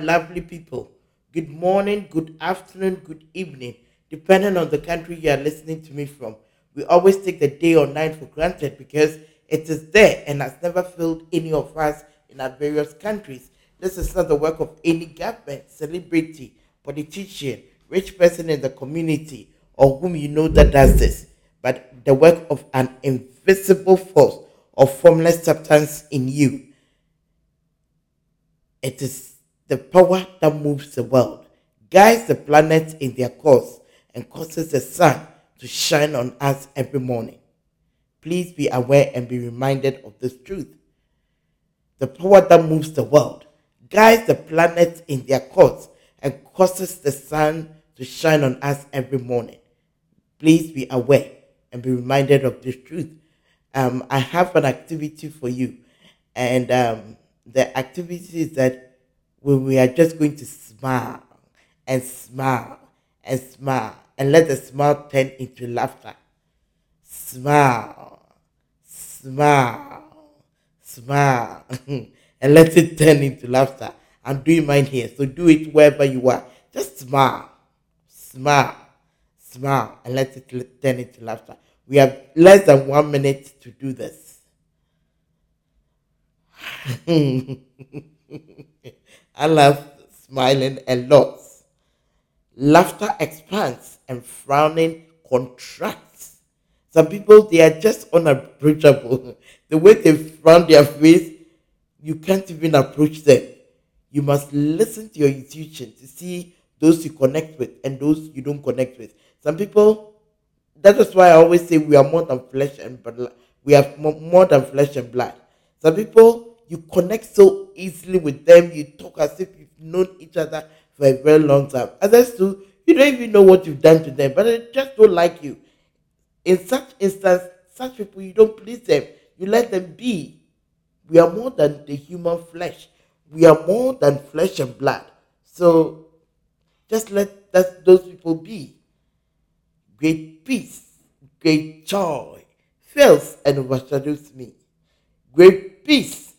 lovely people. Good morning, good afternoon, good evening, depending on the country you are listening to me from. We always take the day or night for granted because it is there and has never failed any of us in our various countries. This is not the work of any government, celebrity, politician, rich person in the community, or whom you know that does this, but the work of an invisible force or formless substance in you. It is the power that moves the world, guides the planets in their course, and causes the sun to shine on us every morning. Please be aware and be reminded of this truth. The power that moves the world, guides the planets in their course, and causes the sun to shine on us every morning. Please be aware and be reminded of this truth. Um, I have an activity for you, and um, the activity is that when we are just going to smile and smile and smile and let the smile turn into laughter. Smile, smile, smile, and let it turn into laughter. I'm doing mine here, so do it wherever you are. Just smile, smile, smile, and let it turn into laughter. We have less than one minute to do this. I love smiling a lot. Laughter expands and frowning contracts. Some people, they are just unapproachable. The way they frown their face, you can't even approach them. You must listen to your intuition to see those you connect with and those you don't connect with. Some people, that is why I always say we are more than flesh and blood. We have more than flesh and blood. Some people, you connect so easily with them. You talk as if you've known each other for a very long time. Others too, you don't even know what you've done to them, but they just don't like you. In such instance, such people, you don't please them. You let them be. We are more than the human flesh. We are more than flesh and blood. So just let that, those people be. Great peace, great joy fills and overshadows me. Great peace,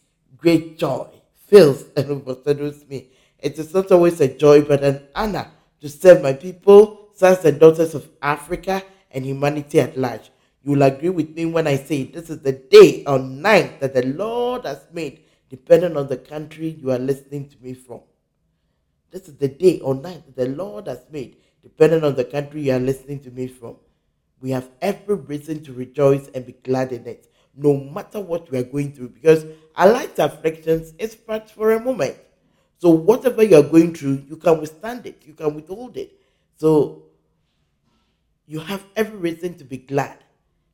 great joy fills and overshadows me. It is not always a joy but an honor to serve my people, sons and daughters of Africa and humanity at large. You will agree with me when I say this is the day or night that the Lord has made, depending on the country you are listening to me from. This is the day or night that the Lord has made, depending on the country you are listening to me from. We have every reason to rejoice and be glad in it, no matter what we are going through, because our light afflictions is but for a moment. So whatever you are going through, you can withstand it, you can withhold it. So you have every reason to be glad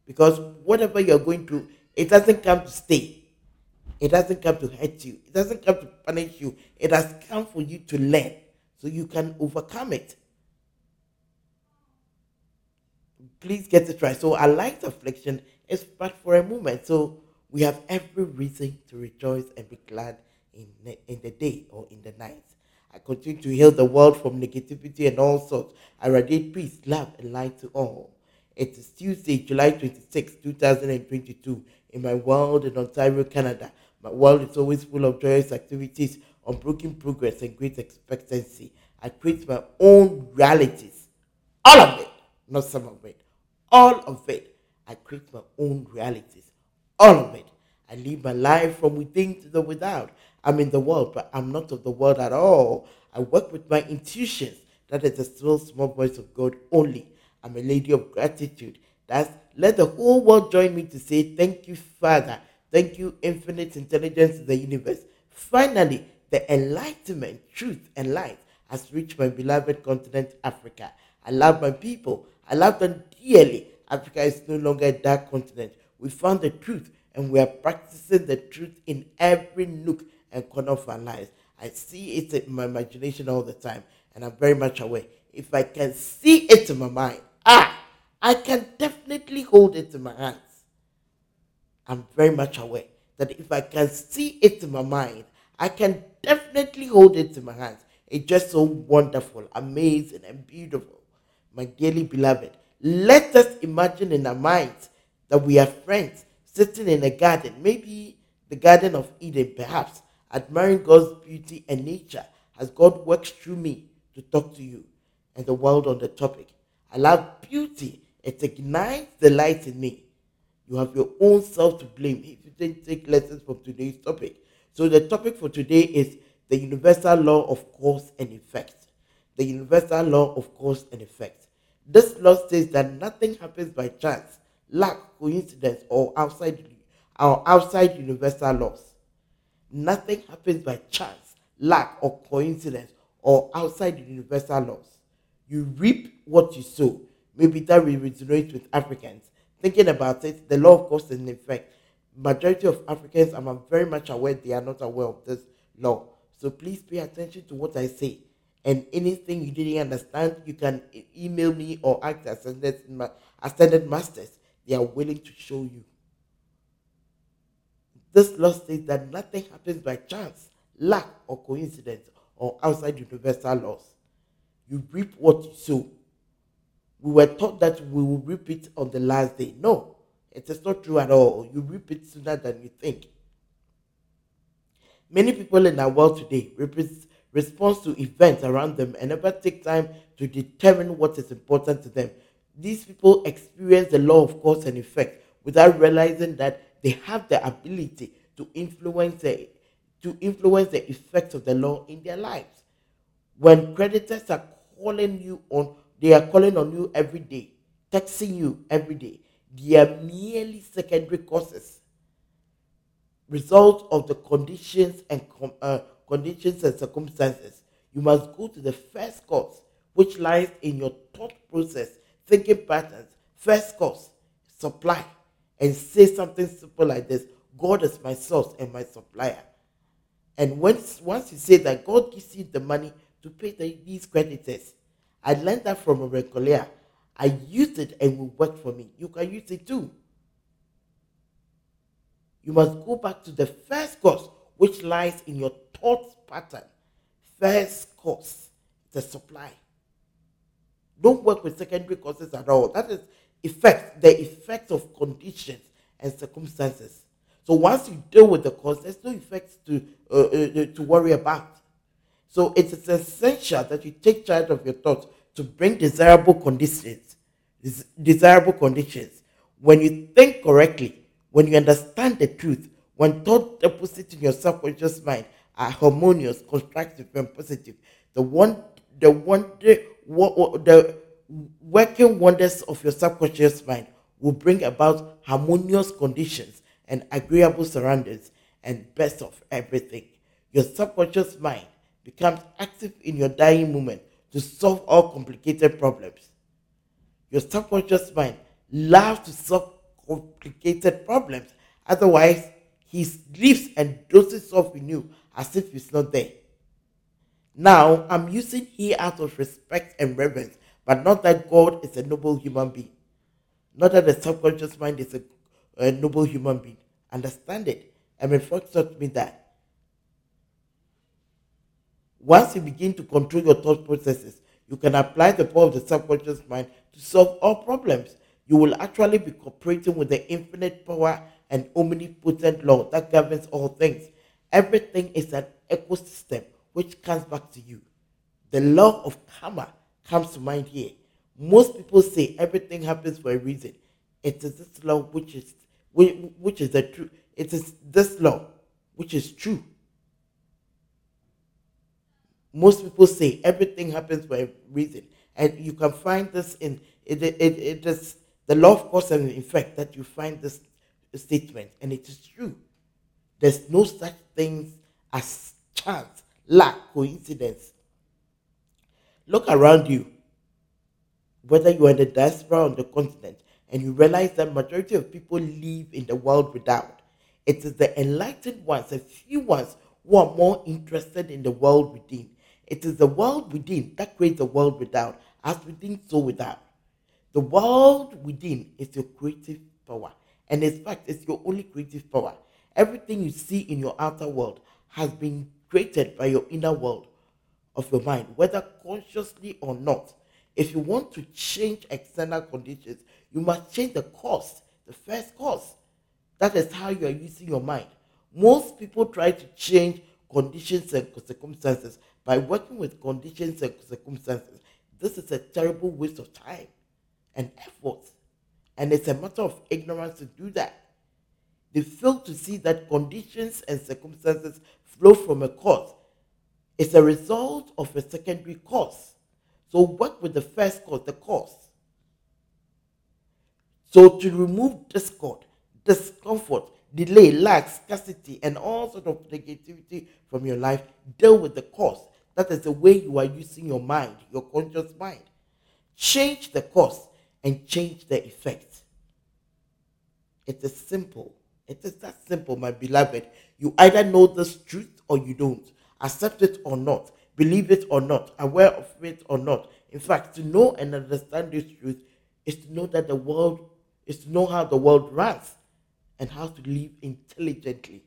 because whatever you're going through, it doesn't come to stay. It doesn't come to hurt you. It doesn't come to punish you. It has come for you to learn so you can overcome it. Please get it right. So, our light affliction is but for a moment. So, we have every reason to rejoice and be glad in the, in the day or in the night. I continue to heal the world from negativity and all sorts. I radiate peace, love, and light to all. It is Tuesday, July 26, 2022, in my world in Ontario, Canada. My world is always full of joyous activities, unbroken progress, and great expectancy. I create my own realities. All of it, not some of it. All of it. I create my own realities. All of it. I live my life from within to the without. I'm in the world, but I'm not of the world at all. I work with my intuitions. That is the still small voice of God only. I'm a lady of gratitude. That's let the whole world join me to say thank you, Father. Thank you, infinite intelligence of the universe. Finally, the enlightenment, truth, and light has reached my beloved continent, Africa. I love my people. I love them dearly. Africa is no longer a dark continent. We found the truth and we are practicing the truth in every nook and corner of our lives. I see it in my imagination all the time, and I'm very much aware. If I can see it in my mind, ah, I can definitely hold it in my hands. I'm very much aware that if I can see it in my mind, I can definitely hold it in my hands. It's just so wonderful, amazing, and beautiful. My dearly beloved, let us imagine in our minds that we are friends sitting in a garden, maybe the Garden of Eden, perhaps, admiring God's beauty and nature, as God works through me to talk to you and the world on the topic. I love beauty. It ignites the light in me. You have your own self to blame if you didn't take lessons from today's topic. So the topic for today is the universal law of cause and effect. The universal law of cause and effect. This law says that nothing happens by chance, luck, coincidence, or outside or outside universal laws. Nothing happens by chance, luck, or coincidence, or outside universal laws. You reap what you sow. Maybe that will resonate with Africans. Thinking about it, the law of cause and effect. Majority of Africans, I'm very much aware they are not aware of this law. So please pay attention to what I say. And anything you didn't understand, you can email me or ask ascended, ascended masters. They are willing to show you. This law says that nothing happens by chance, luck, or coincidence, or outside universal laws. You reap what you sow. We were taught that we will reap it on the last day. No, it is not true at all. You reap it sooner than you think. Many people in our world today respond to events around them and never take time to determine what is important to them. These people experience the law of cause and effect without realizing that they have the ability to influence the, to influence the effects of the law in their lives. When creditors are calling you on, they are calling on you every day, texting you every day. They are merely secondary causes result of the conditions and uh, conditions and circumstances. You must go to the first cause, which lies in your thought process, thinking patterns. First cause, supply, and say something simple like this: God is my source and my supplier. And once once you say that, God gives you the money to pay the, these creditors. I learned that from a Recolea. I used it and it worked for me. You can use it too. You must go back to the first cause, which lies in your thought pattern. First cause, the supply. Don't work with secondary causes at all. That is effect, the effect of conditions and circumstances. So once you deal with the cause, there's no effects to uh, uh, to worry about. So it is essential that you take charge of your thoughts to bring desirable conditions. Desirable conditions. When you think correctly, when you understand the truth, when thought deposits in your subconscious mind are harmonious, constructive, and positive, the one, the wonder, the working wonders of your subconscious mind will bring about harmonious conditions and agreeable surroundings, and best of everything, your subconscious mind becomes active in your dying moment to solve all complicated problems. Your subconscious mind loves to solve complicated problems. Otherwise, he sleeps and dozes off in you as if he's not there. Now, I'm using here out of respect and reverence, but not that God is a noble human being. Not that the subconscious mind is a, a noble human being. Understand it. And my friend taught me that. Once you begin to control your thought processes, you can apply the power of the subconscious mind to solve all problems you will actually be cooperating with the infinite power and omnipotent law that governs all things. Everything is an ecosystem which comes back to you. The law of karma comes to mind here. Most people say everything happens for a reason. It is this law which is which, which is the truth. It is this law which is true. Most people say everything happens for a reason, and you can find this in it. It, it, it is the law of cause and effect that you find this statement, and it is true. There's no such things as chance, luck, coincidence. Look around you, whether you are in the diaspora or on the continent, and you realize that majority of people live in the world without. It is the enlightened ones, the few ones, who are more interested in the world within. It is the world within that creates the world without, as within, so without. The world within is your creative power. And in fact, it's your only creative power. Everything you see in your outer world has been created by your inner world of your mind, whether consciously or not. If you want to change external conditions, you must change the cause, the first cause. That is how you are using your mind. Most people try to change conditions and circumstances. By working with conditions and circumstances, this is a terrible waste of time and effort. And it's a matter of ignorance to do that. They fail to see that conditions and circumstances flow from a cause. It's a result of a secondary cause. So work with the first cause, the cause. So to remove discord, discomfort, delay, lack, scarcity, and all sort of negativity from your life, deal with the cause. That is the way you are using your mind, your conscious mind. Change the cause and change the effect. It is a simple. It is that simple, my beloved. You either know this truth or you don't. Accept it or not. Believe it or not. Aware of it or not. In fact, to know and understand this truth is to know that the world is to know how the world runs and how to live intelligently.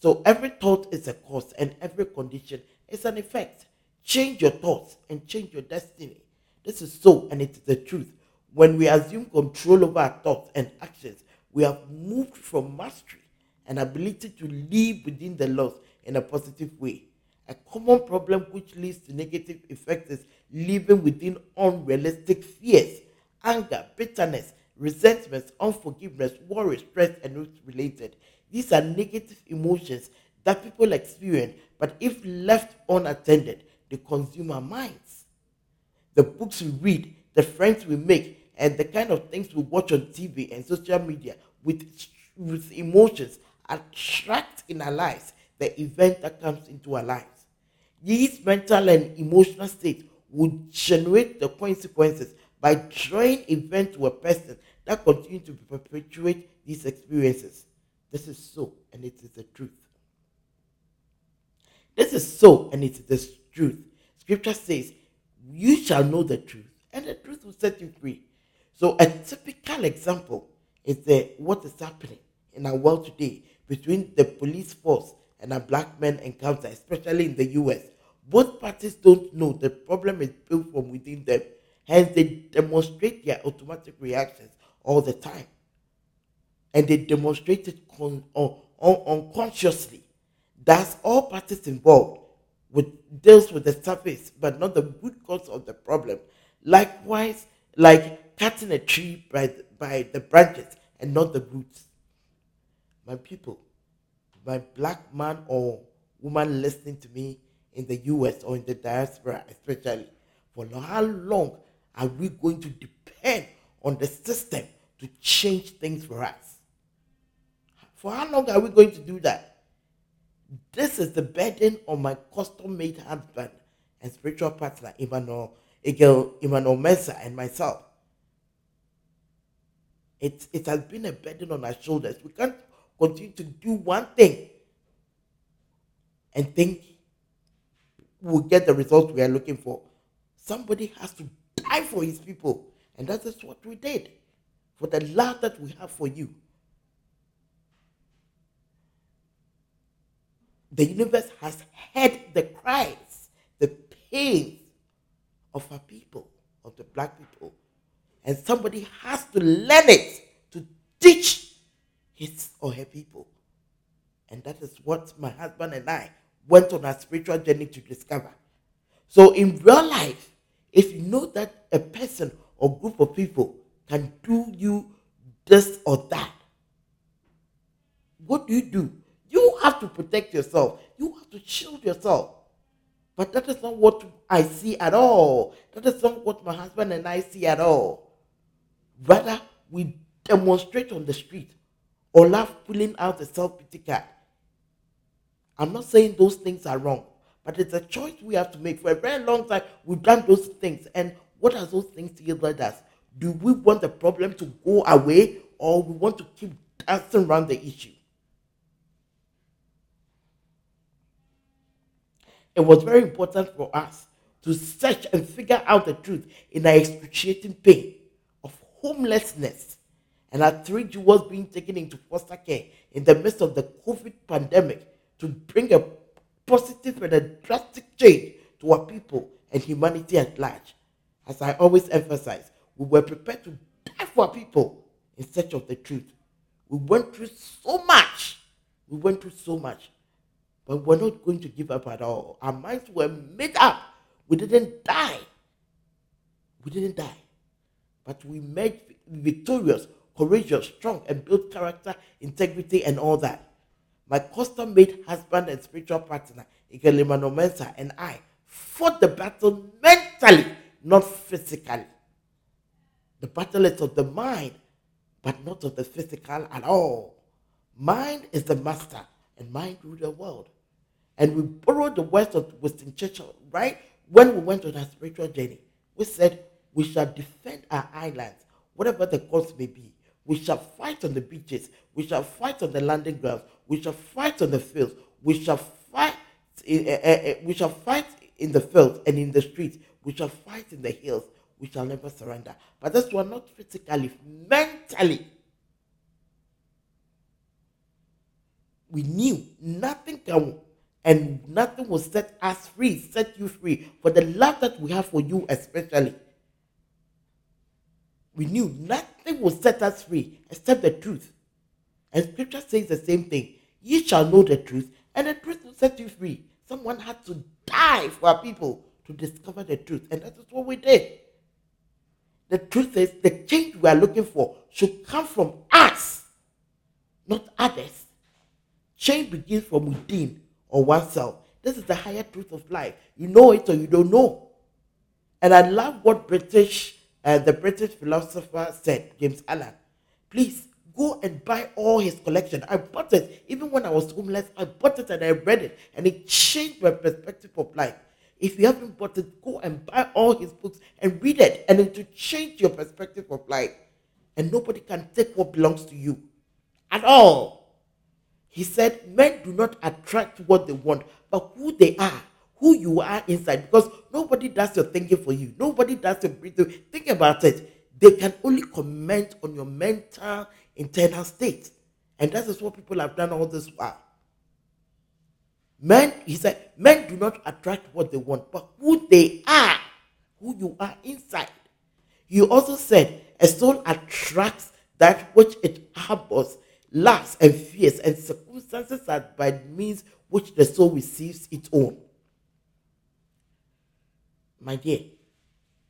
So every thought is a cause and every condition is an effect. Change your thoughts and change your destiny. This is so and it is the truth. When we assume control over our thoughts and actions, we have moved from mastery and ability to live within the laws in a positive way. A common problem which leads to negative effects is living within unrealistic fears, anger, bitterness, resentment, unforgiveness, worry, stress, and root related. These are negative emotions that people experience, but if left unattended, they consume our minds. The books we read, the friends we make, and the kind of things we watch on TV and social media with, with emotions attract in our lives the event that comes into our lives. These mental and emotional states would generate the consequences by drawing event to a person that continue to perpetuate these experiences. This is so, and it is the truth. This is so, and it is the truth. Scripture says, You shall know the truth, and the truth will set you free. So, a typical example is the, what is happening in our world today between the police force and a black men encounter, especially in the US. Both parties don't know the problem is built from within them. Hence, they demonstrate their automatic reactions all the time. And they demonstrate it con- uh, un- unconsciously. That's all parties involved with deals with the surface, but not the root cause of the problem. Likewise, like cutting a tree by the, by the branches and not the roots. My people, my black man or woman listening to me in the US or in the diaspora, especially, for how long are we going to depend on the system to change things for us? For how long are we going to do that? This is the burden on my custom made husband and spiritual partner, Emmanuel, Eagle, Emmanuel Mensah, and myself. It, it has been a burden on our shoulders. We can't continue to do one thing and think we'll get the results we are looking for. Somebody has to die for his people. And that is what we did for the love that we have for you. The universe has heard the cries, the pains of our people, of the black people. And somebody has to learn it to teach his or her people. And that is what my husband and I went on a spiritual journey to discover. So in real life, if you know that a person or group of people can do you this or that, what do you do? You have to protect yourself. You have to shield yourself. But that is not what I see at all. That is not what my husband and I see at all. Rather, we demonstrate on the street or laugh pulling out a self pity card. I'm not saying those things are wrong, but it's a choice we have to make. For a very long time, we've done those things. And what are those things yielded us? Do we want the problem to go away or we want to keep dancing around the issue? It was very important for us to search and figure out the truth in our excruciating pain homelessness and our three jewels being taken into foster care in the midst of the COVID pandemic to bring a positive and a drastic change to our people and humanity at large. As I always emphasize, we were prepared to die for our people in search of the truth. We went through so much. We went through so much. but we're not going to give up at all. Our minds were made up. We didn't die. We didn't die. But we made victorious, courageous, strong, and built character, integrity, and all that. My custom made husband and spiritual partner, Eagle Emmanuel Mensah, and I fought the battle mentally, not physically. The battle is of the mind, but not of the physical at all. Mind is the master, and mind rule the world. And we borrowed the words of Winston Churchill, right? When we went on our spiritual journey, we said, We shall defend our islands, whatever the cost may be. We shall fight on the beaches. We shall fight on the landing grounds. We shall fight on the fields. We shall fight. Uh, uh, we shall fight in the fields and in the streets. We shall fight in the hills. We shall never surrender. But this one not physically, mentally. We knew nothing can and nothing will set us free, set you free. For the love that we have for you, especially. We knew nothing will set us free except the truth. And scripture says the same thing. Ye shall know the truth, and the truth will set you free. Someone had to die for our people to discover the truth, and that is what we did. The truth is, the change we are looking for should come from us, not others. Change begins from within or oneself. This is the higher truth of life. You know it or you don't know. And I love what British, uh, the British philosopher said, James Allen. Please go and buy all his collection. I bought it even when I was homeless. I bought it and I read it, and it changed my perspective of life. If you haven't bought it, go and buy all his books and read it, and it will change your perspective of life. And nobody can take what belongs to you at all. He said, Men do not attract what they want, but who they are, who you are inside. Because nobody does your thinking for you, nobody does your breathing. Think about it. They can only comment on your mental, internal state. And that is what people have done all this while. Men, he said, men do not attract what they want, but who they are, who you are inside. He also said, a soul attracts that which it harbors laughs and fears and circumstances are by means which the soul receives its own. My dear,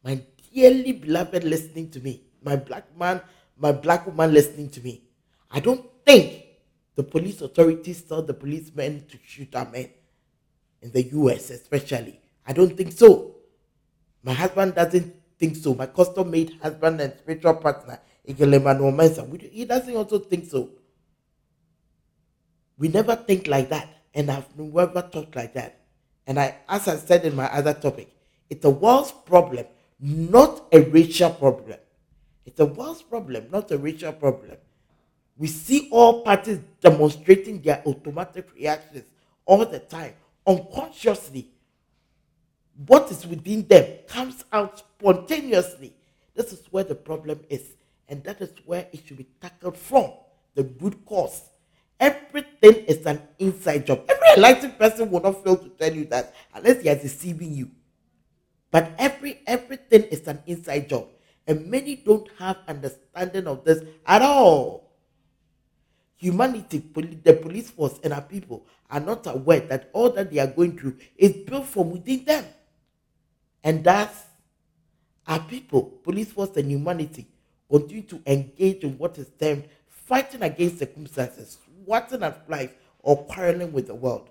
my dearly beloved listening to me, my black man, my black woman listening to me, I don't think the police authorities tell the policemen to shoot our men in the US, especially. I don't think so. My husband doesn't think so. My custom made husband and spiritual partner, he doesn't also think so. We never think like that, and I've never talked like that. And I, as I said in my other topic, it's a world's problem, not a racial problem. It's a world's problem, not a racial problem. We see all parties demonstrating their automatic reactions all the time, unconsciously. What is within them comes out spontaneously. This is where the problem is, and that is where it should be tackled from the root cause Everything is an inside job. Every enlightened person will not fail to tell you that unless he is deceiving you. But every everything is an inside job. And many don't have understanding of this at all. Humanity, the police force, and our people are not aware that all that they are going through is built from within them. And thus, our people, police force, and humanity continue to engage in what is termed fighting against circumstances, swatting at life, or quarreling with the world.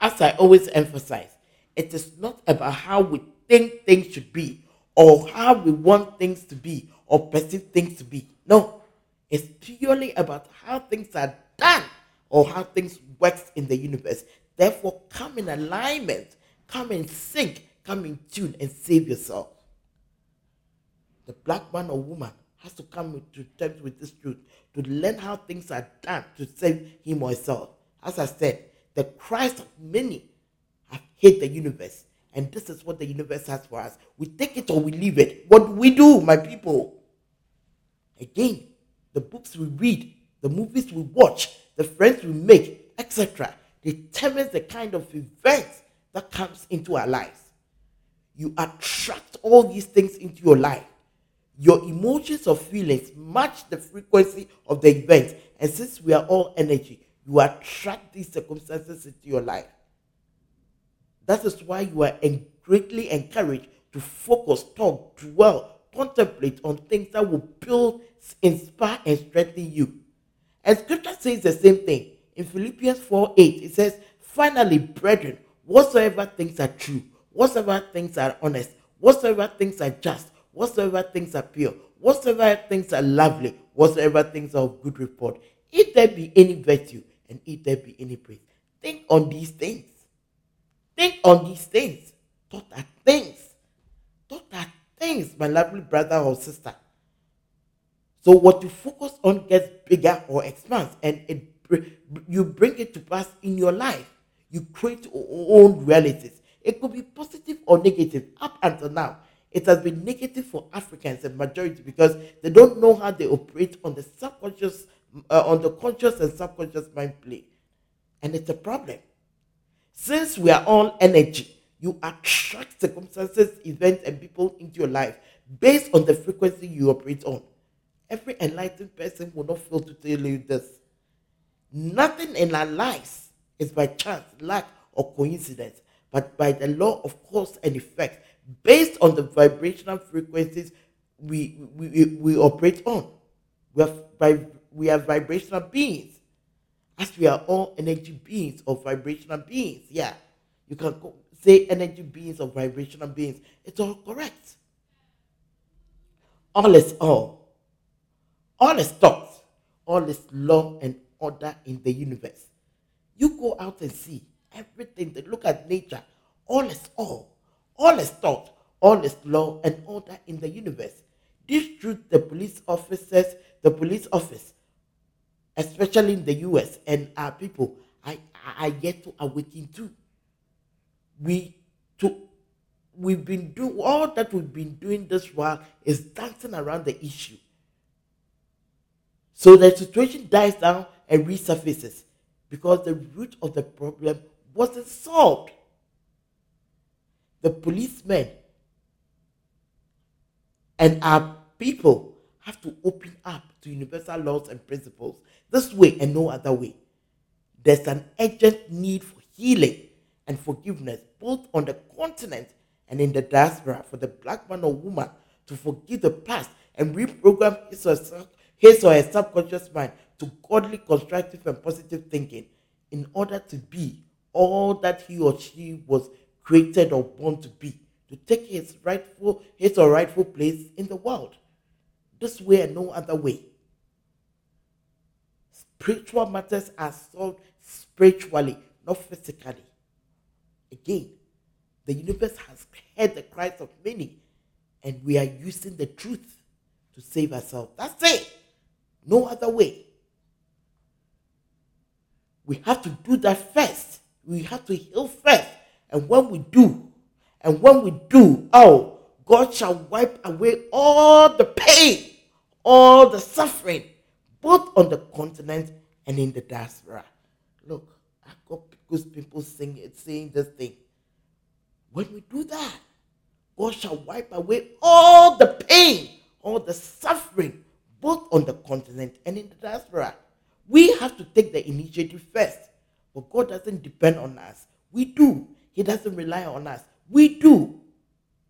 As I always emphasize, it is not about how we think things should be or how we want things to be or perceive things to be. No, it's purely about how things are done or how things works in the universe. Therefore, come in alignment, come in sync, come in tune and save yourself. The black man or woman has to come to terms with this truth to learn how things are done to save him or herself. As I said, the Christ of many hate the universe. And this is what the universe has for us. We take it or we leave it. What do we do, my people? Again, the books we read, the movies we watch, the friends we make, etc., determines the kind of events that comes into our lives. You attract all these things into your life your emotions or feelings match the frequency of the event. And since we are all energy, you attract these circumstances into your life. That is why you are greatly encouraged to focus, talk, dwell, contemplate on things that will build, inspire, and strengthen you. And scripture says the same thing. In Philippians 4 8, it says, Finally, brethren, whatsoever things are true, whatsoever things are honest, whatsoever things are just, whatsoever things are pure, whatsoever things are lovely, whatsoever things are of good report, if there be any virtue, and if there be any praise. Think on these things. Think on these things. Thought are things. Thought are things, my lovely brother or sister. So what you focus on gets bigger or expands, and it you bring it to pass in your life. You create your own realities. It could be positive or negative. Up until now, it has been negative for Africans and majority because they don't know how they operate on the subconscious, uh, on the conscious and subconscious mind play, and it's a problem. Since we are all energy, you attract circumstances, events, and people into your life based on the frequency you operate on. Every enlightened person will not fail to tell you this. Nothing in our lives is by chance, luck, or coincidence, but by the law of cause and effect, based on the vibrational frequencies we, we, we operate on. We are, we are vibrational beings as we are all energy beings or vibrational beings. Yeah, you can say energy beings or vibrational beings. It's all correct. All is all. All is thought. All is law and order in the universe. You go out and see everything. Look at nature. All is all. All is thought. All is law and order in the universe. This truth the police officers, the police office especially in the US and our people, I are yet to awaken to. We to we've been doing all that we've been doing this while is dancing around the issue. So the situation dies down and resurfaces because the root of the problem wasn't solved. The policemen and our people have to open up to universal laws and principles this way and no other way. There's an urgent need for healing and forgiveness, both on the continent and in the diaspora, for the black man or woman to forgive the past and reprogram his or, his or her subconscious mind to godly, constructive, and positive thinking in order to be all that he or she was created or born to be, to take his rightful, his or rightful place in the world. This way and no other way. Spiritual matters are solved spiritually, not physically. Again, the universe has heard the cries of many, and we are using the truth to save ourselves. That's it. No other way. We have to do that first. We have to heal first. And when we do, and when we do, oh, God shall wipe away all the pain, all the suffering, both on the continent and in the diaspora. Look, I got because people sing it, saying this thing. When we do that, God shall wipe away all the pain, all the suffering, both on the continent and in the diaspora. We have to take the initiative first. But God doesn't depend on us. We do. He doesn't rely on us. We do.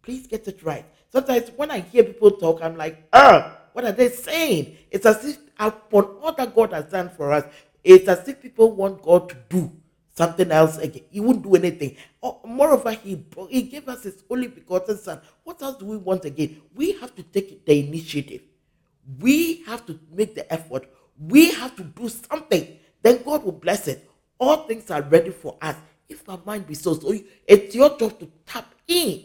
Please get it right. Sometimes when I hear people talk, I'm like, ah, what are they saying? It's as if upon all that God has done for us, it's as if people want God to do something else again. He won't do anything. Or, moreover, he, he gave us his only begotten son. What else do we want again? We have to take the initiative. We have to make the effort. We have to do something. Then God will bless it. All things are ready for us. If our mind be so, so it's your job to tap in.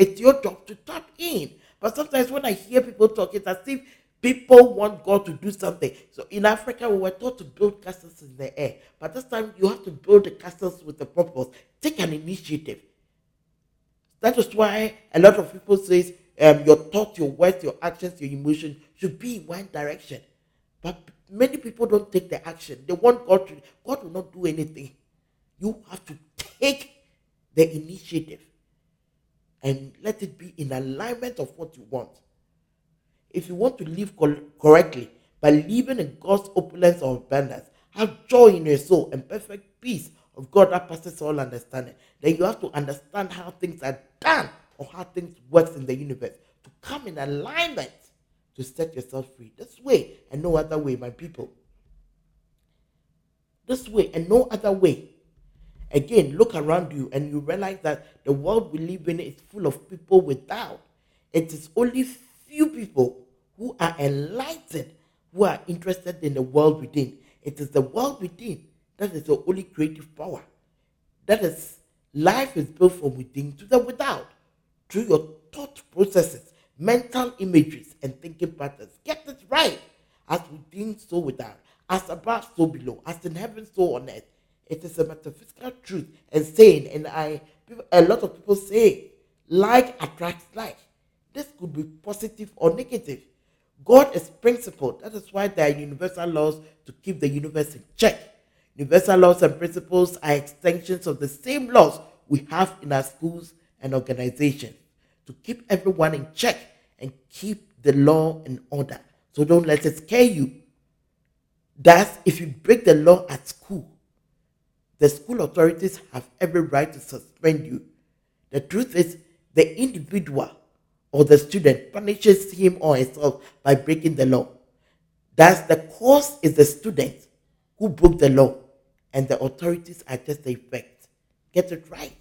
It's your job to tap in. But sometimes when I hear people talk, it's as if People want God to do something. So in Africa, we were taught to build castles in the air. But this time, you have to build the castles with a purpose. Take an initiative. That is why a lot of people say um, your thoughts, your words, your actions, your emotions should be in one direction. But many people don't take the action. They want God to. God will not do anything. You have to take the initiative and let it be in alignment of what you want if you want to live correctly by living in God's opulence or abundance, have joy in your soul and perfect peace of God that passes all understanding. Then you have to understand how things are done or how things work in the universe to come in alignment to set yourself free. This way and no other way, my people. This way and no other way. Again, look around you and you realize that the world we live in is full of people without. It is only few people who are enlightened, who are interested in the world within. It is the world within that is the only creative power. That is, life is built from within to the without through your thought processes, mental images, and thinking patterns. Get it right. As within, so without. As above, so below. As in heaven, so on earth. It is a metaphysical truth and saying, and I, a lot of people say, like attracts like. This could be positive or negative. God is principle. That is why there are universal laws to keep the universe in check. Universal laws and principles are extensions of the same laws we have in our schools and organizations to keep everyone in check and keep the law in order. So don't let it scare you. Thus, if you break the law at school, the school authorities have every right to suspend you. The truth is, the individual or the student punishes him or herself by breaking the law. Thus, the cause is the student who broke the law, and the authorities are just the effect. Get it right.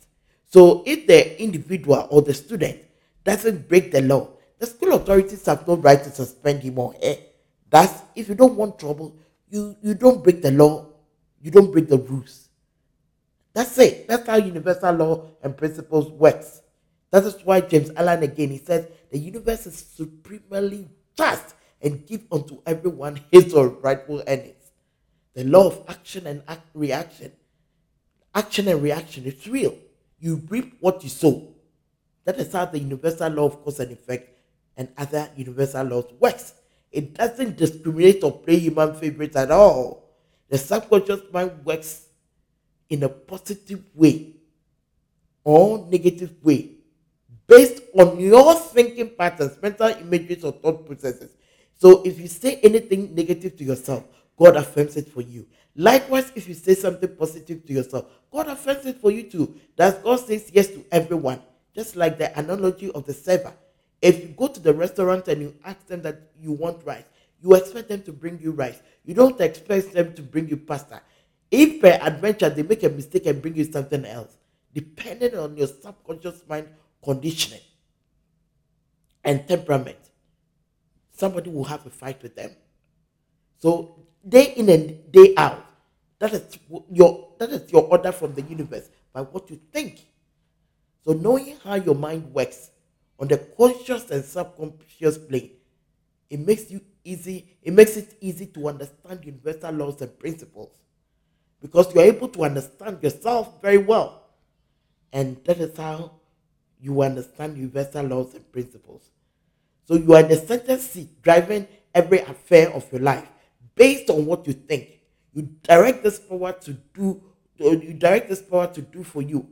So, if the individual or the student doesn't break the law, the school authorities have no right to suspend him or her. Thus, if you don't want trouble, you, you don't break the law, you don't break the rules. That's it. That's how universal law and principles works. That is why James Allen again he says the universe is supremely just and give unto everyone his or rightful earnings. The law of action and act reaction. Action and reaction is real. You reap what you sow. That is how the universal law of cause and effect and other universal laws works. It doesn't discriminate or play human favorites at all. The subconscious mind works in a positive way or negative way based on your thinking patterns, mental images, or thought processes. So if you say anything negative to yourself, God affirms it for you. Likewise, if you say something positive to yourself, God affirms it for you too. That God says yes to everyone. Just like the analogy of the server. If you go to the restaurant and you ask them that you want rice, you expect them to bring you rice. You don't expect them to bring you pasta. If per adventure they make a mistake and bring you something else, depending on your subconscious mind conditioning and temperament, somebody will have a fight with them. So day in and day out, that is your that is your order from the universe by what you think. So knowing how your mind works on the conscious and subconscious plane, it makes you easy, it makes it easy to understand universal laws and principles. Because you're able to understand yourself very well. And that is how you understand universal laws and principles. So you are in the center seat driving every affair of your life based on what you think. You direct this power to do, you direct this power to do for you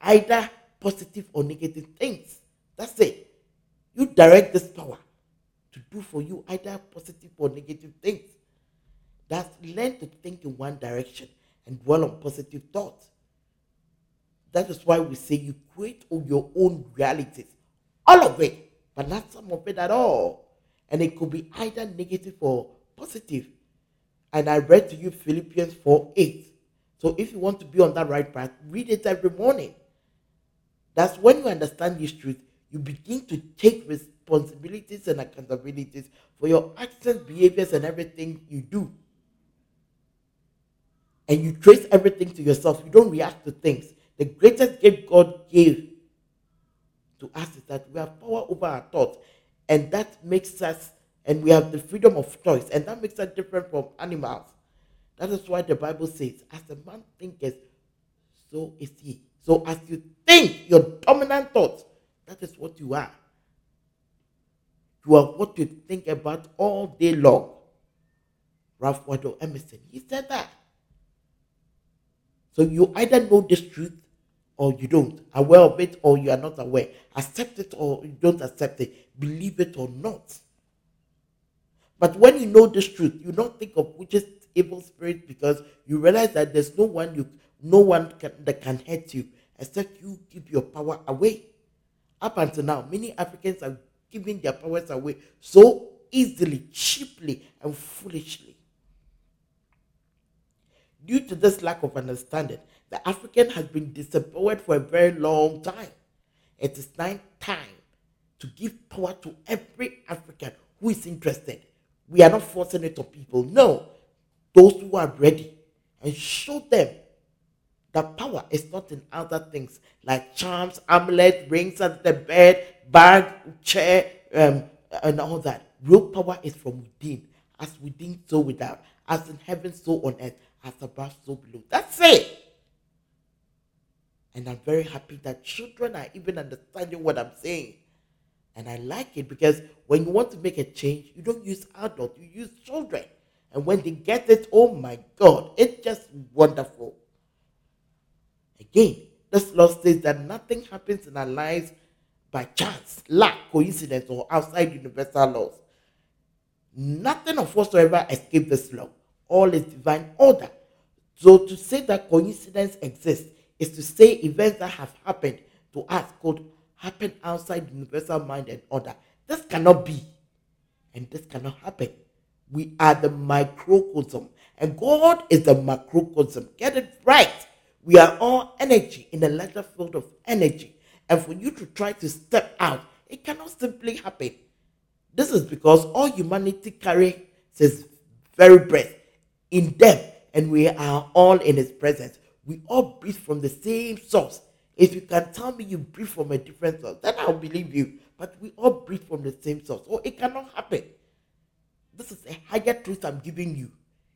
either positive or negative things. That's it. You direct this power to do for you either positive or negative things. That's learn to think in one direction and dwell on positive thoughts. That is why we say you create all your own realities, all of it, but not some of it at all. And it could be either negative or positive. And I read to you Philippians 4 8. So if you want to be on that right path, read it every morning. That's when you understand this truth, you begin to take responsibilities and accountabilities for your actions, behaviors, and everything you do. And you trace everything to yourself. You don't react to things. The greatest gift God gave to us is that we have power over our thoughts, and that makes us, and we have the freedom of choice, and that makes us different from animals. That is why the Bible says, as a man thinketh, so is he. So as you think your dominant thoughts, that is what you are. You are what you think about all day long. Ralph Waldo Emerson, he said that. So you either know this truth or you don't. Aware of it or you are not aware. Accept it or you don't accept it. Believe it or not. But when you know this truth, you don't think of which is evil spirits because you realize that there's no one you no one can, that can hurt you except you give your power away. Up until now, many Africans are giving their powers away so easily, cheaply, and foolishly. Due to this lack of understanding, the African has been disempowered for a very long time. It is now time to give power to every African who is interested. We are not forcing it on people. No, those who are ready and show them that power is not in other things like charms, amulet, rings under the bed, bag, chair, um, and all that. Real power is from within. As within, so without. As in heaven, so on earth. As above, so below. That's it. And I'm very happy that children are even understanding what I'm saying. And I like it because when you want to make a change, you don't use adults, you use children. And when they get it, oh my God, it's just wonderful. Again, this law says that nothing happens in our lives by chance, luck, coincidence, or outside universal laws. Nothing of whatsoever escapes this law. All is divine order. So to say that coincidence exists is to say events that have happened to us could happen outside universal mind and order. This cannot be. And this cannot happen. We are the microcosm. And God is the macrocosm. Get it right. We are all energy in a larger field of energy. And for you to try to step out, it cannot simply happen. This is because all humanity carries his very breath in them, and we are all in his presence. We all breathe from the same source. If you can tell me you breathe from a different source, then I'll believe you. But we all breathe from the same source. Oh, it cannot happen. This is a higher truth I'm giving you.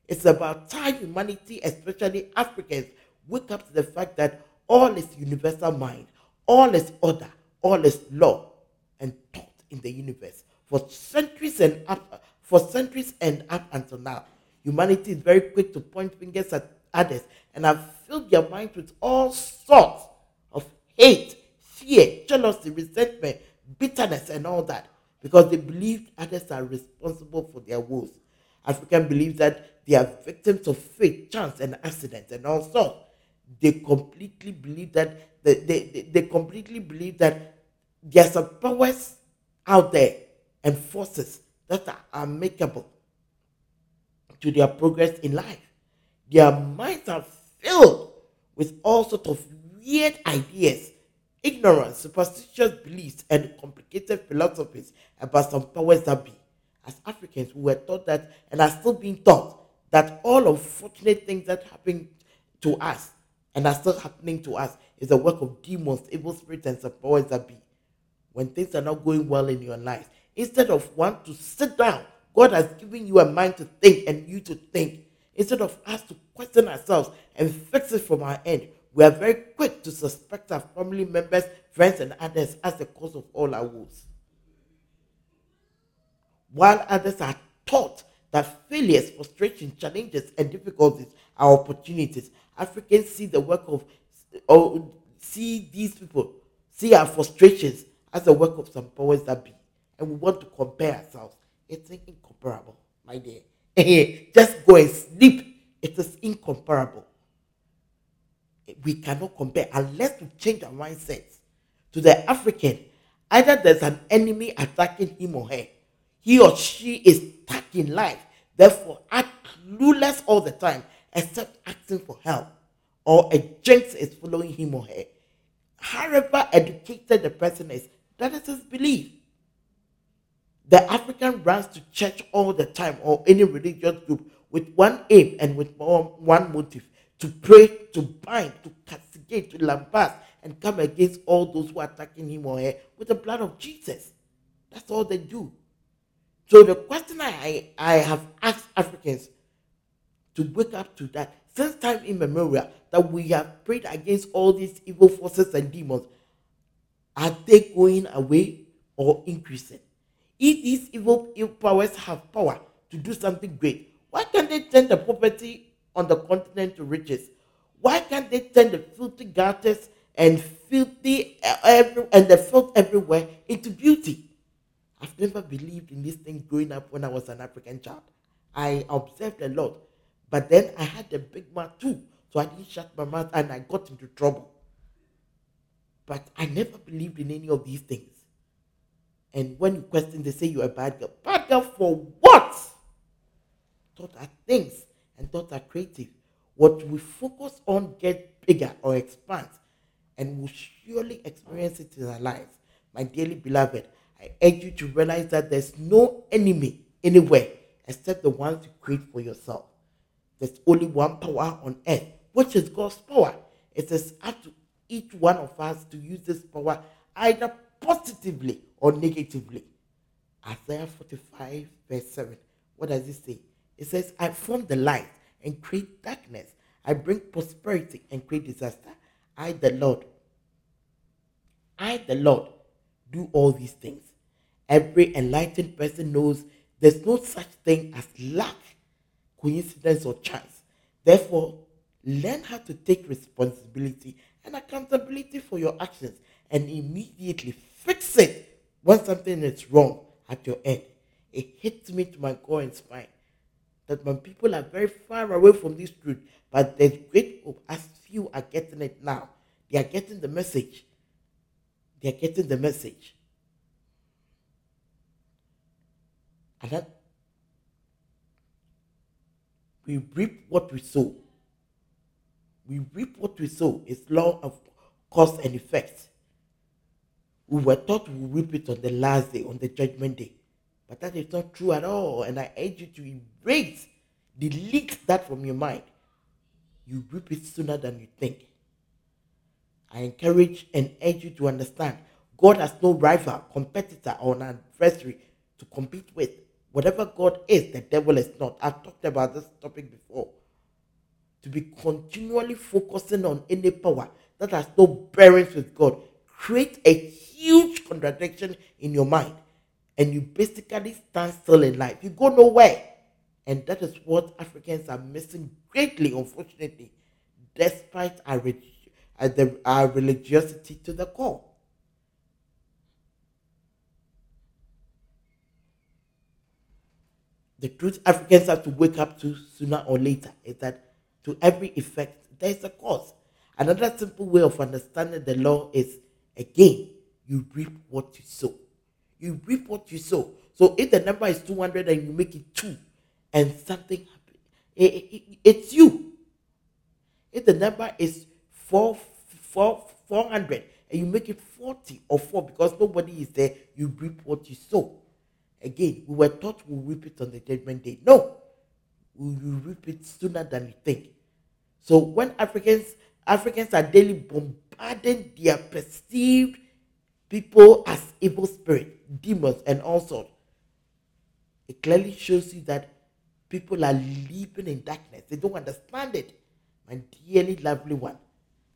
It's about time humanity, especially Africans, wake up to the fact that all is universal mind, all is order, all is law and thought in the universe. For centuries and up, for centuries and up until now, humanity is very quick to point fingers at others and have filled their minds with all sorts of hate, fear, jealousy, resentment, bitterness, and all that because they believe others are responsible for their woes. African believes that they are victims of fate, chance, and accidents, and all sorts. They completely believe that they, they, they completely believe that there are some powers out there and forces that are makeable to their progress in life. Their minds are filled with all sorts of weird ideas, ignorance, superstitious beliefs, and complicated philosophies about some powers that be. As Africans, we were taught that, and are still being taught, that all unfortunate things that happen to us and are still happening to us is the work of demons, evil spirits, and some powers that be. When things are not going well in your life, instead of one to sit down, God has given you a mind to think and you to think. Instead of us to question ourselves and fix it from our end, we are very quick to suspect our family members, friends, and others as the cause of all our woes. While others are taught that failures, frustrations, challenges, and difficulties are opportunities, Africans see the work of, or see these people, see our frustrations as the work of some powers that be. And we want to compare ourselves. It's incomparable, my dear. Eh, just go and sleep. It is incomparable. Eh, we cannot compare unless we change our mindsets. To the African, either there's an enemy attacking him or her, he or she is stuck in life, therefore act clueless all the time, except asking for help, or a jinx is following him or her. However educated the person is, that is his belief. The African runs to church all the time or any religious group with one aim and with one motive to pray, to bind, to castigate, to lambast, and come against all those who are attacking him or her with the blood of Jesus. That's all they do. So the question I, I have asked Africans to wake up to that since time immemorial that we have prayed against all these evil forces and demons, are they going away or increasing? If these evil, evil powers have power to do something great, why can't they turn the property on the continent to riches? Why can't they turn the filthy gutters and filthy uh, every, and the filth everywhere into beauty? I've never believed in these things growing up when I was an African child. I observed a lot, But then I had a big mouth too. So I didn't shut my mouth and I got into trouble. But I never believed in any of these things. And when you question, they say you're a bad girl. Bad girl for what? Thoughts are things and thoughts are creative. What we focus on gets bigger or expands and will surely experience it in our lives. My dearly beloved, I urge you to realize that there's no enemy anywhere except the ones you create for yourself. There's only one power on earth, which is God's power. It is up to each one of us to use this power either positively or negatively. Isaiah 45, verse 7. What does it say? It says, I form the light and create darkness. I bring prosperity and create disaster. I, the Lord, I, the Lord, do all these things. Every enlightened person knows there's no such thing as luck, coincidence, or chance. Therefore, learn how to take responsibility and accountability for your actions and immediately fix it when something is wrong at your end. It hits me to my core and spine that my people are very far away from this truth, but there's great hope as few are getting it now. They are getting the message. They are getting the message. And that we reap what we sow. We reap what we sow. It's law of cause and effect. We were taught we reap it on the last day, on the judgment day. But that is not true at all. And I urge you to erase, delete that from your mind. You reap it sooner than you think. I encourage and urge you to understand God has no rival, competitor, or an adversary to compete with. Whatever God is, the devil is not. I've talked about this topic before. To be continually focusing on any power that has no bearings with God create a huge contradiction in your mind and you basically stand still in life. You go nowhere. And that is what Africans are missing greatly, unfortunately, despite our, uh, our religiosity to the core. The truth Africans have to wake up to sooner or later is that to every effect, there is a cause. Another simple way of understanding the law is again, you reap what you sow. You reap what you sow. So if the number is 200 and you make it 2 and something happens, it, it, it's you. If the number is 4, 4, 400 and you make it 40 or 4 because nobody is there, you reap what you sow. Again, we were taught we'll reap it on the judgment day. No, we will reap it sooner than you think. So when Africans Africans are daily bombarding their perceived people as evil spirit, demons, and all sorts. It clearly shows you that people are living in darkness. They don't understand it. My dearly lovely one,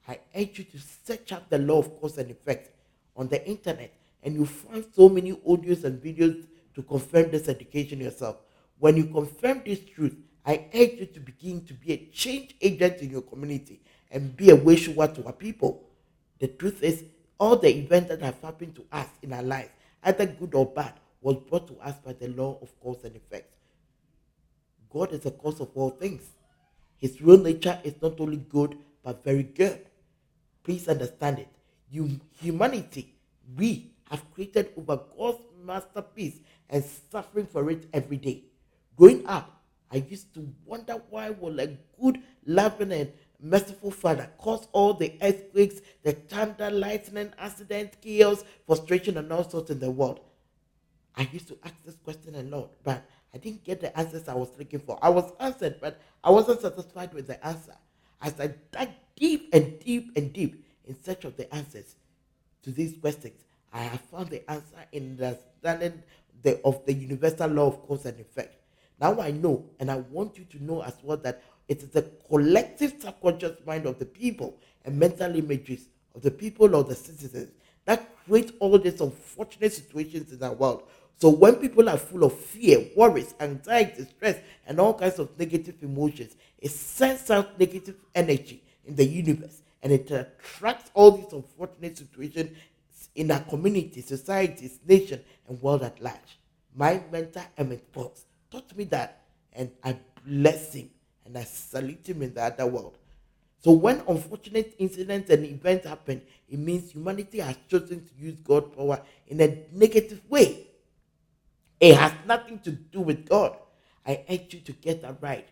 I urge you to search up the law of cause and effect on the internet, and you find so many audios and videos to confirm this education yourself. When you confirm this truth, I urge you to begin to be a change agent in your community and be a way to our people. The truth is, all the events that have happened to us in our lives, either good or bad, was brought to us by the law of cause and effect. God is the cause of all things. His real nature is not only good, but very good. Please understand it. You, humanity, we have created over God's masterpiece and suffering for it every day. Growing up, I used to wonder why will a good, loving, and merciful Father, cause all the earthquakes, the thunder, lightning, accident, chaos, frustration, and all sorts in the world? I used to ask this question a lot, but I didn't get the answers I was looking for. I was answered, but I wasn't satisfied with the answer. As I dug deep and deep and deep in search of the answers to these questions, I have found the answer in the understanding the, of the universal law of cause and effect. Now I know, and I want you to know as well that it is the collective subconscious mind of the people and mental images of the people or the citizens that create all these unfortunate situations in our world. So when people are full of fear, worries, anxiety, stress, and all kinds of negative emotions, it sends out negative energy in the universe and it attracts all these unfortunate situations in our community, societies, nation, and world at large. My mentor Emmett Fox taught me that, and I bless him and I salute him in the other world. So when unfortunate incidents and events happen, it means humanity has chosen to use God's power in a negative way. It has nothing to do with God. I urge you to get that right.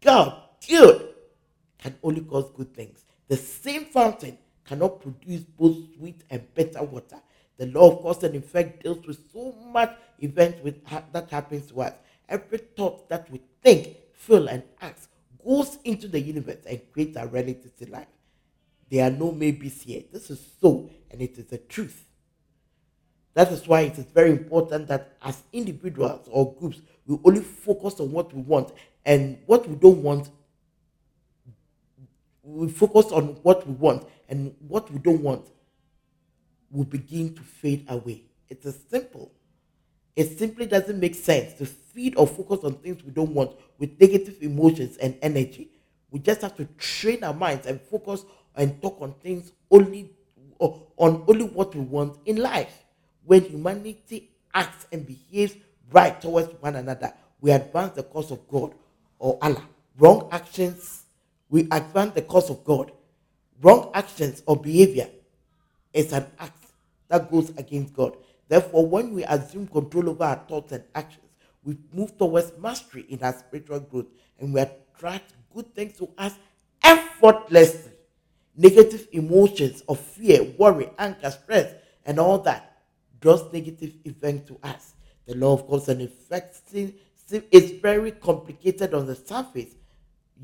God, good, can only cause good things. The same fountain cannot produce both sweet and bitter water. The law of cause and effect deals with so much events with, that happens to us. Every thought that we think, feel, and act goes into the universe and creates our realities in life. There are no maybes here. This is so, and it is the truth. That is why it is very important that as individuals or groups, we only focus on what we want and what we don't want. We focus on what we want and what we don't want will begin to fade away. It is simple. It simply doesn't make sense to feed or focus on things we don't want with negative emotions and energy. We just have to train our minds and focus and talk on things only on only what we want in life. When humanity acts and behaves right towards one another, we advance the cause of God or Allah. Wrong actions, we advance the cause of God. Wrong actions or behavior is an act that goes against God. Therefore, when we assume control over our thoughts and actions, we move towards mastery in our spiritual growth and we attract good things to us effortlessly. Negative emotions of fear, worry, anger, stress, and all that draws negative events to us. The law of cause and effect is very complicated on the surface,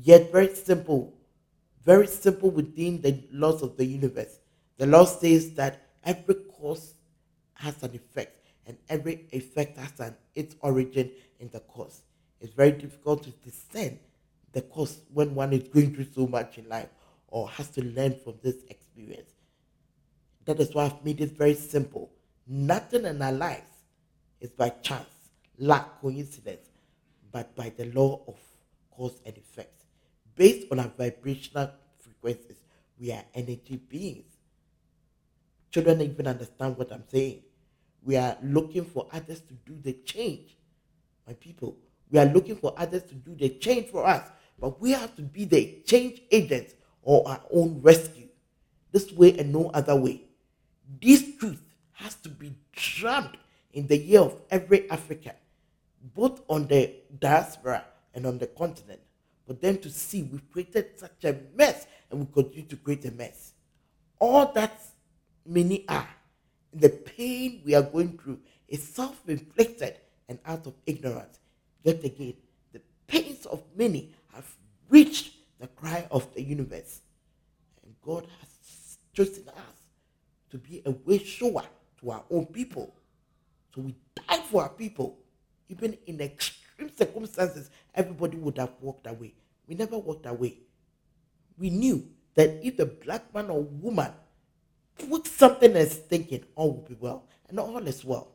yet very simple. Very simple within the laws of the universe. The law says that every cause has an effect, and every effect has an its origin in the cause. It's very difficult to discern the cause when one is going through so much in life or has to learn from this experience. That is why I've made it very simple. Nothing in our lives is by chance, luck, coincidence, but by the law of cause and effect. Based on our vibrational frequencies, we are energy beings. Children even understand what I'm saying. We are looking for others to do the change. My people, we are looking for others to do the change for us, but we have to be the change agents or our own rescue. This way and no other way. This truth has to be drummed in the ear of every African, both on the diaspora and on the continent, for them to see we've created such a mess and we continue to create a mess. All that many are. The pain we are going through is self inflicted and out of ignorance. Yet again, the pains of many have reached the cry of the universe. And God has chosen us to be a way shower to our own people. So we die for our people. Even in extreme circumstances, everybody would have walked away. We never walked away. We knew that if the black man or woman put something as thinking, oh, all will be well, and all is well.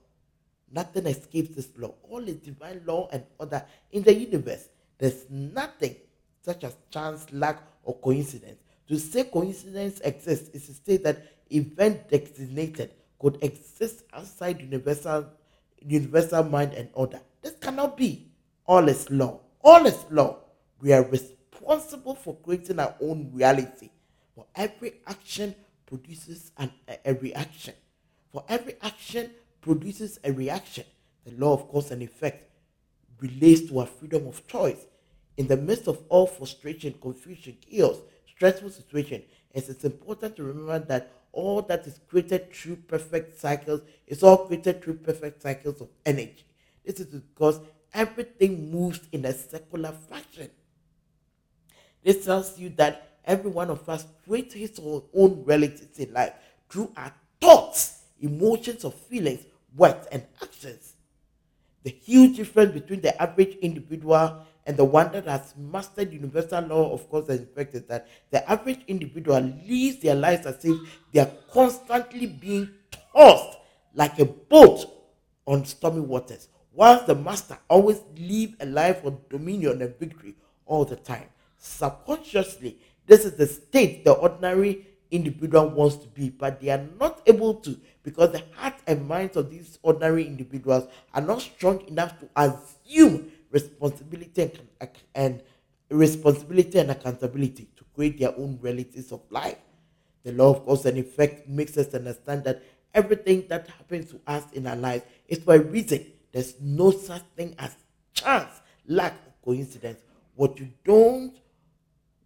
Nothing escapes this law. All is divine law and order in the universe. There's nothing such as chance, luck, or coincidence. To say coincidence exists is to say that event designated could exist outside universal universal mind and order. This cannot be. All is law. All is law. We are responsible for creating our own reality. For every action produces an, a, a reaction. For every action produces a reaction. The law of cause and effect relates to our freedom of choice. In the midst of all frustration, confusion, chaos, stressful situation, it is important to remember that all that is created through perfect cycles is all created through perfect cycles of energy. This is because everything moves in a circular fashion. This tells you that every one of us creates his own realities in life through our thoughts, emotions, or feelings, words, and actions. The huge difference between the average individual and the one that has mastered universal law of cause and effect is that the average individual lives their lives as if they are constantly being tossed like a boat on stormy waters, whilst the master always live a life of dominion and victory all the time. Subconsciously, this is the state the ordinary individual wants to be, but they are not able to because the heart and minds of these ordinary individuals are not strong enough to assume responsibility and, and responsibility and accountability to create their own realities of life. The law of cause and effect makes us understand that everything that happens to us in our lives is for a reason. There's no such thing as chance, lack, or coincidence. What you don't,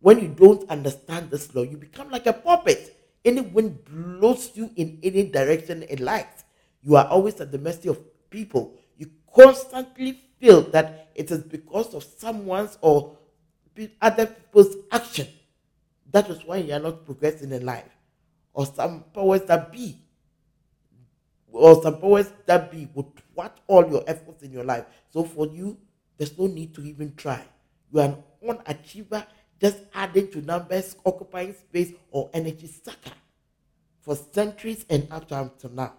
when you don't understand this law, you become like a puppet. Any wind blows you in any direction it likes. You are always at the mercy of people. You constantly feel that it is because of someone's or other people's action. That is why you are not progressing in life. Or some powers that be, or some powers that be would thwart all your efforts in your life. So for you, there's no need to even try. You are an unachiever, just adding to numbers, occupying space, or energy sucker. For centuries and up to now,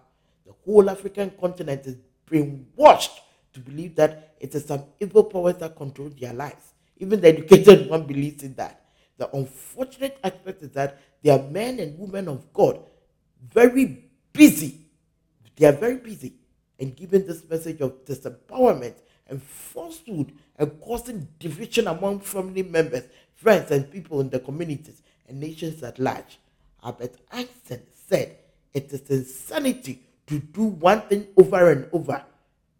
the whole African continent is brainwashed to believe that it is some evil powers that control their lives. Even the educated one believes in that. The unfortunate aspect is that they are men and women of God, very busy. They are very busy in giving this message of disempowerment and falsehood and causing division among family members, friends, and people in the communities and nations at large. Albert Einstein said it is insanity to do one thing over and over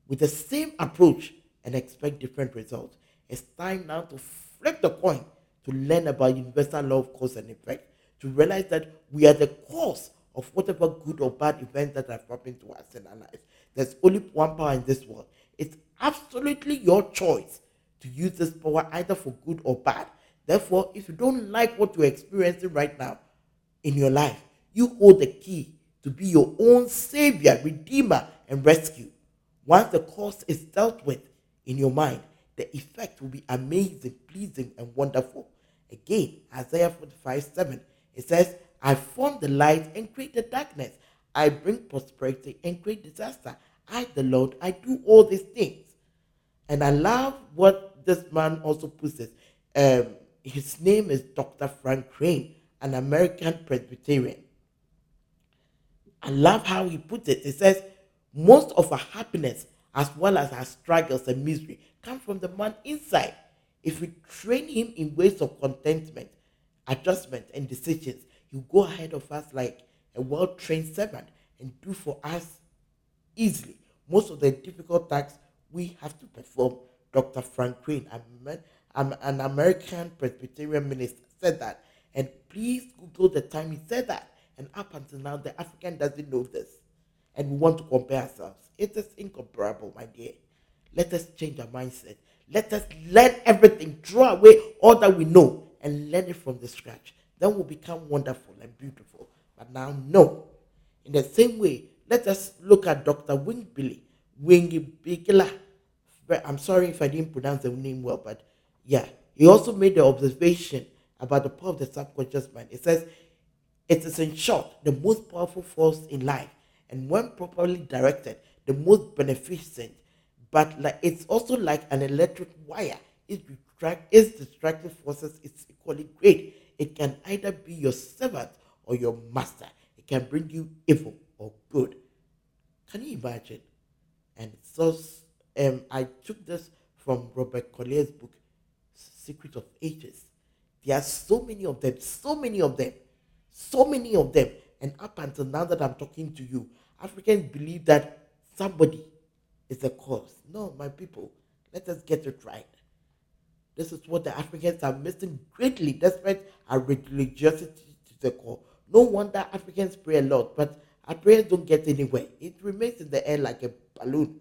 with the same approach and expect different results. It's time now to flip the coin to learn about universal law of cause and effect, to realize that we are the cause of whatever good or bad events that have happened to us in our lives. There's only one power in this world. It's absolutely your choice to use this power either for good or bad. Therefore, if you don't like what you're experiencing right now in your life, you hold the key to be your own savior, redeemer, and rescue. Once the cause is dealt with in your mind, the effect will be amazing, pleasing, and wonderful. Again, Isaiah 45 7, it says, I form the light and create the darkness. I bring prosperity and create disaster. I, the Lord, I do all these things. And I love what this man also puts it. Um, his name is Dr. Frank Crane, an American Presbyterian. I love how he puts it. He says, most of our happiness, as well as our struggles and misery, come from the man inside. If we train him in ways of contentment, adjustment, and decisions, he'll go ahead of us like a well trained servant and do for us easily most of the difficult tasks we have to perform. Dr. Frank Crane, an American Presbyterian minister, said that. And please Google the time he said that. And up until now, the African doesn't know this and we want to compare ourselves. It is incomparable, my dear. Let us change our mindset. Let us learn everything, throw away all that we know, and learn it from the scratch. Then we'll become wonderful and beautiful. But now, no. In the same way, let us look at Dr. Wingbili, Bigila. I'm sorry if I didn't pronounce the name well, but yeah. He also made the observation about the power of the subconscious mind. It says, it is in short the most powerful force in life and when properly directed, the most beneficent. But like it's also like an electric wire. It retract its destructive forces is equally great. It can either be your servant or your master. It can bring you evil or good. Can you imagine? And so um, I took this from Robert Collier's book, Secret of Ages. There are so many of them, so many of them, so many of them. And up until now that I'm talking to you, Africans believe that somebody is the cause. No, my people, let us get it right. This is what the Africans are missing greatly, despite our religiosity to the core. No wonder Africans pray a lot, but our prayers don't get anywhere. It remains in the air like a balloon.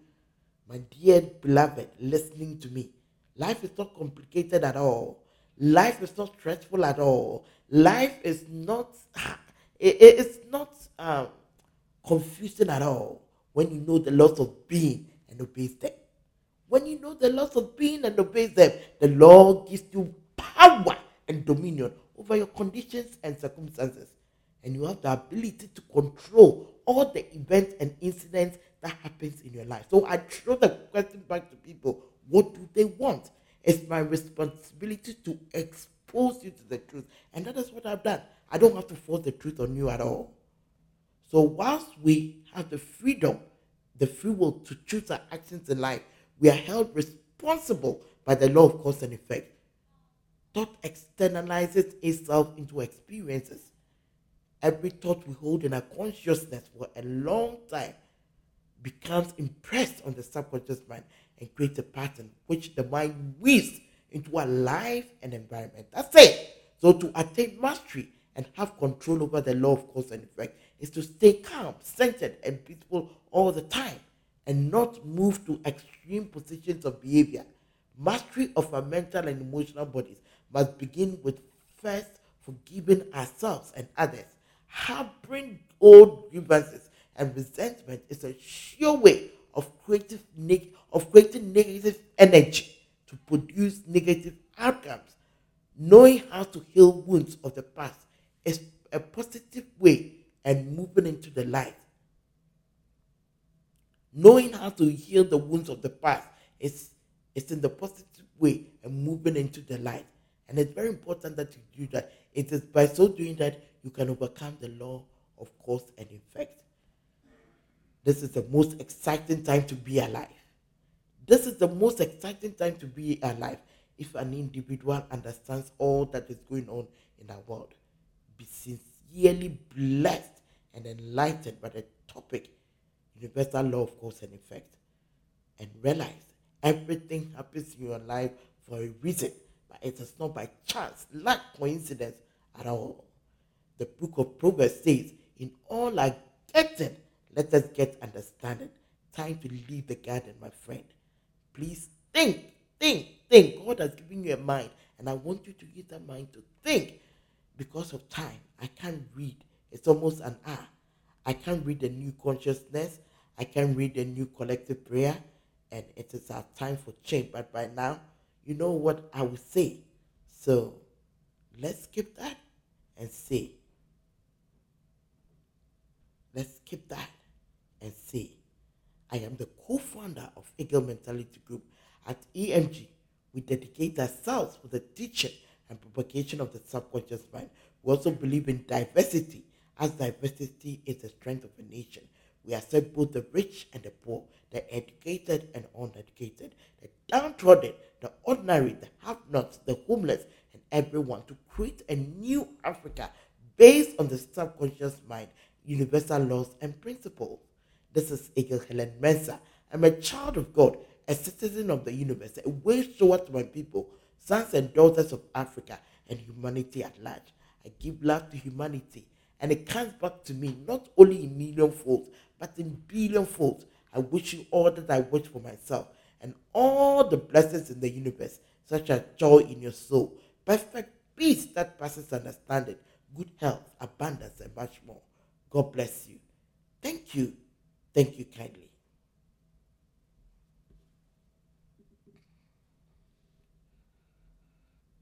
My dear beloved, listening to me, life is not complicated at all. Life is not stressful at all. Life is not. It, it's not. Um, confusing at all when you know the laws of being and obeys them. When you know the laws of being and obeys them, the law gives you power and dominion over your conditions and circumstances. And you have the ability to control all the events and incidents that happens in your life. So I throw the question back to people, what do they want? It's my responsibility to expose you to the truth. And that is what I've done. I don't have to force the truth on you at all. So, whilst we have the freedom, the free will to choose our actions in life, we are held responsible by the law of cause and effect. Thought externalizes itself into experiences. Every thought we hold in our consciousness for a long time becomes impressed on the subconscious mind and create a pattern which the mind weaves into a life and environment. That's it. So to attain mastery and have control over the law of cause and effect is to stay calm, centered, and peaceful all the time and not move to extreme positions of behavior. Mastery of our mental and emotional bodies must begin with first forgiving ourselves and others. Harboring old grievances and resentment is a sure way of creative of creating negative energy to produce negative outcomes. Knowing how to heal wounds of the past is a positive way and moving into the light. Knowing how to heal the wounds of the past is, is in the positive way and moving into the light. And it's very important that you do that. It is by so doing that you can overcome the law of cause and effect. This is the most exciting time to be alive. This is the most exciting time to be alive if an individual understands all that is going on in our world. Be sincerely blessed and enlightened by the topic universal law of cause and effect and realize everything happens in your life for a reason, but it is not by chance, like coincidence at all. The book of Proverbs says, In all our getting, let us get understanding. Time to leave the garden, my friend. Please think, think, think. God has given you a mind, and I want you to use that mind to think. Because of time, I can't read. It's almost an hour. I can't read the new consciousness. I can't read the new collective prayer. And it is our time for change. But by now, you know what I will say. So let's skip that and see. let's skip that and say, I am the co-founder of Eagle Mentality Group at EMG. We dedicate ourselves for the teaching and propagation of the subconscious mind. We also believe in diversity, as diversity is the strength of a nation. We accept both the rich and the poor, the educated and uneducated, the downtrodden, the ordinary, the have-nots, the homeless, and everyone to create a new Africa based on the subconscious mind, universal laws and principles. This is Eagle Helen Mensah. I'm a child of God, a citizen of the universe, a way shower to my people, sons and daughters of Africa and humanity at large. I give love to humanity, and it comes back to me not only in million folds, but in billion folds. I wish you all that I wish for myself, and all the blessings in the universe, such as joy in your soul, perfect peace that passes understanding, good health, abundance, and much more. God bless you. Thank you Thank you kindly.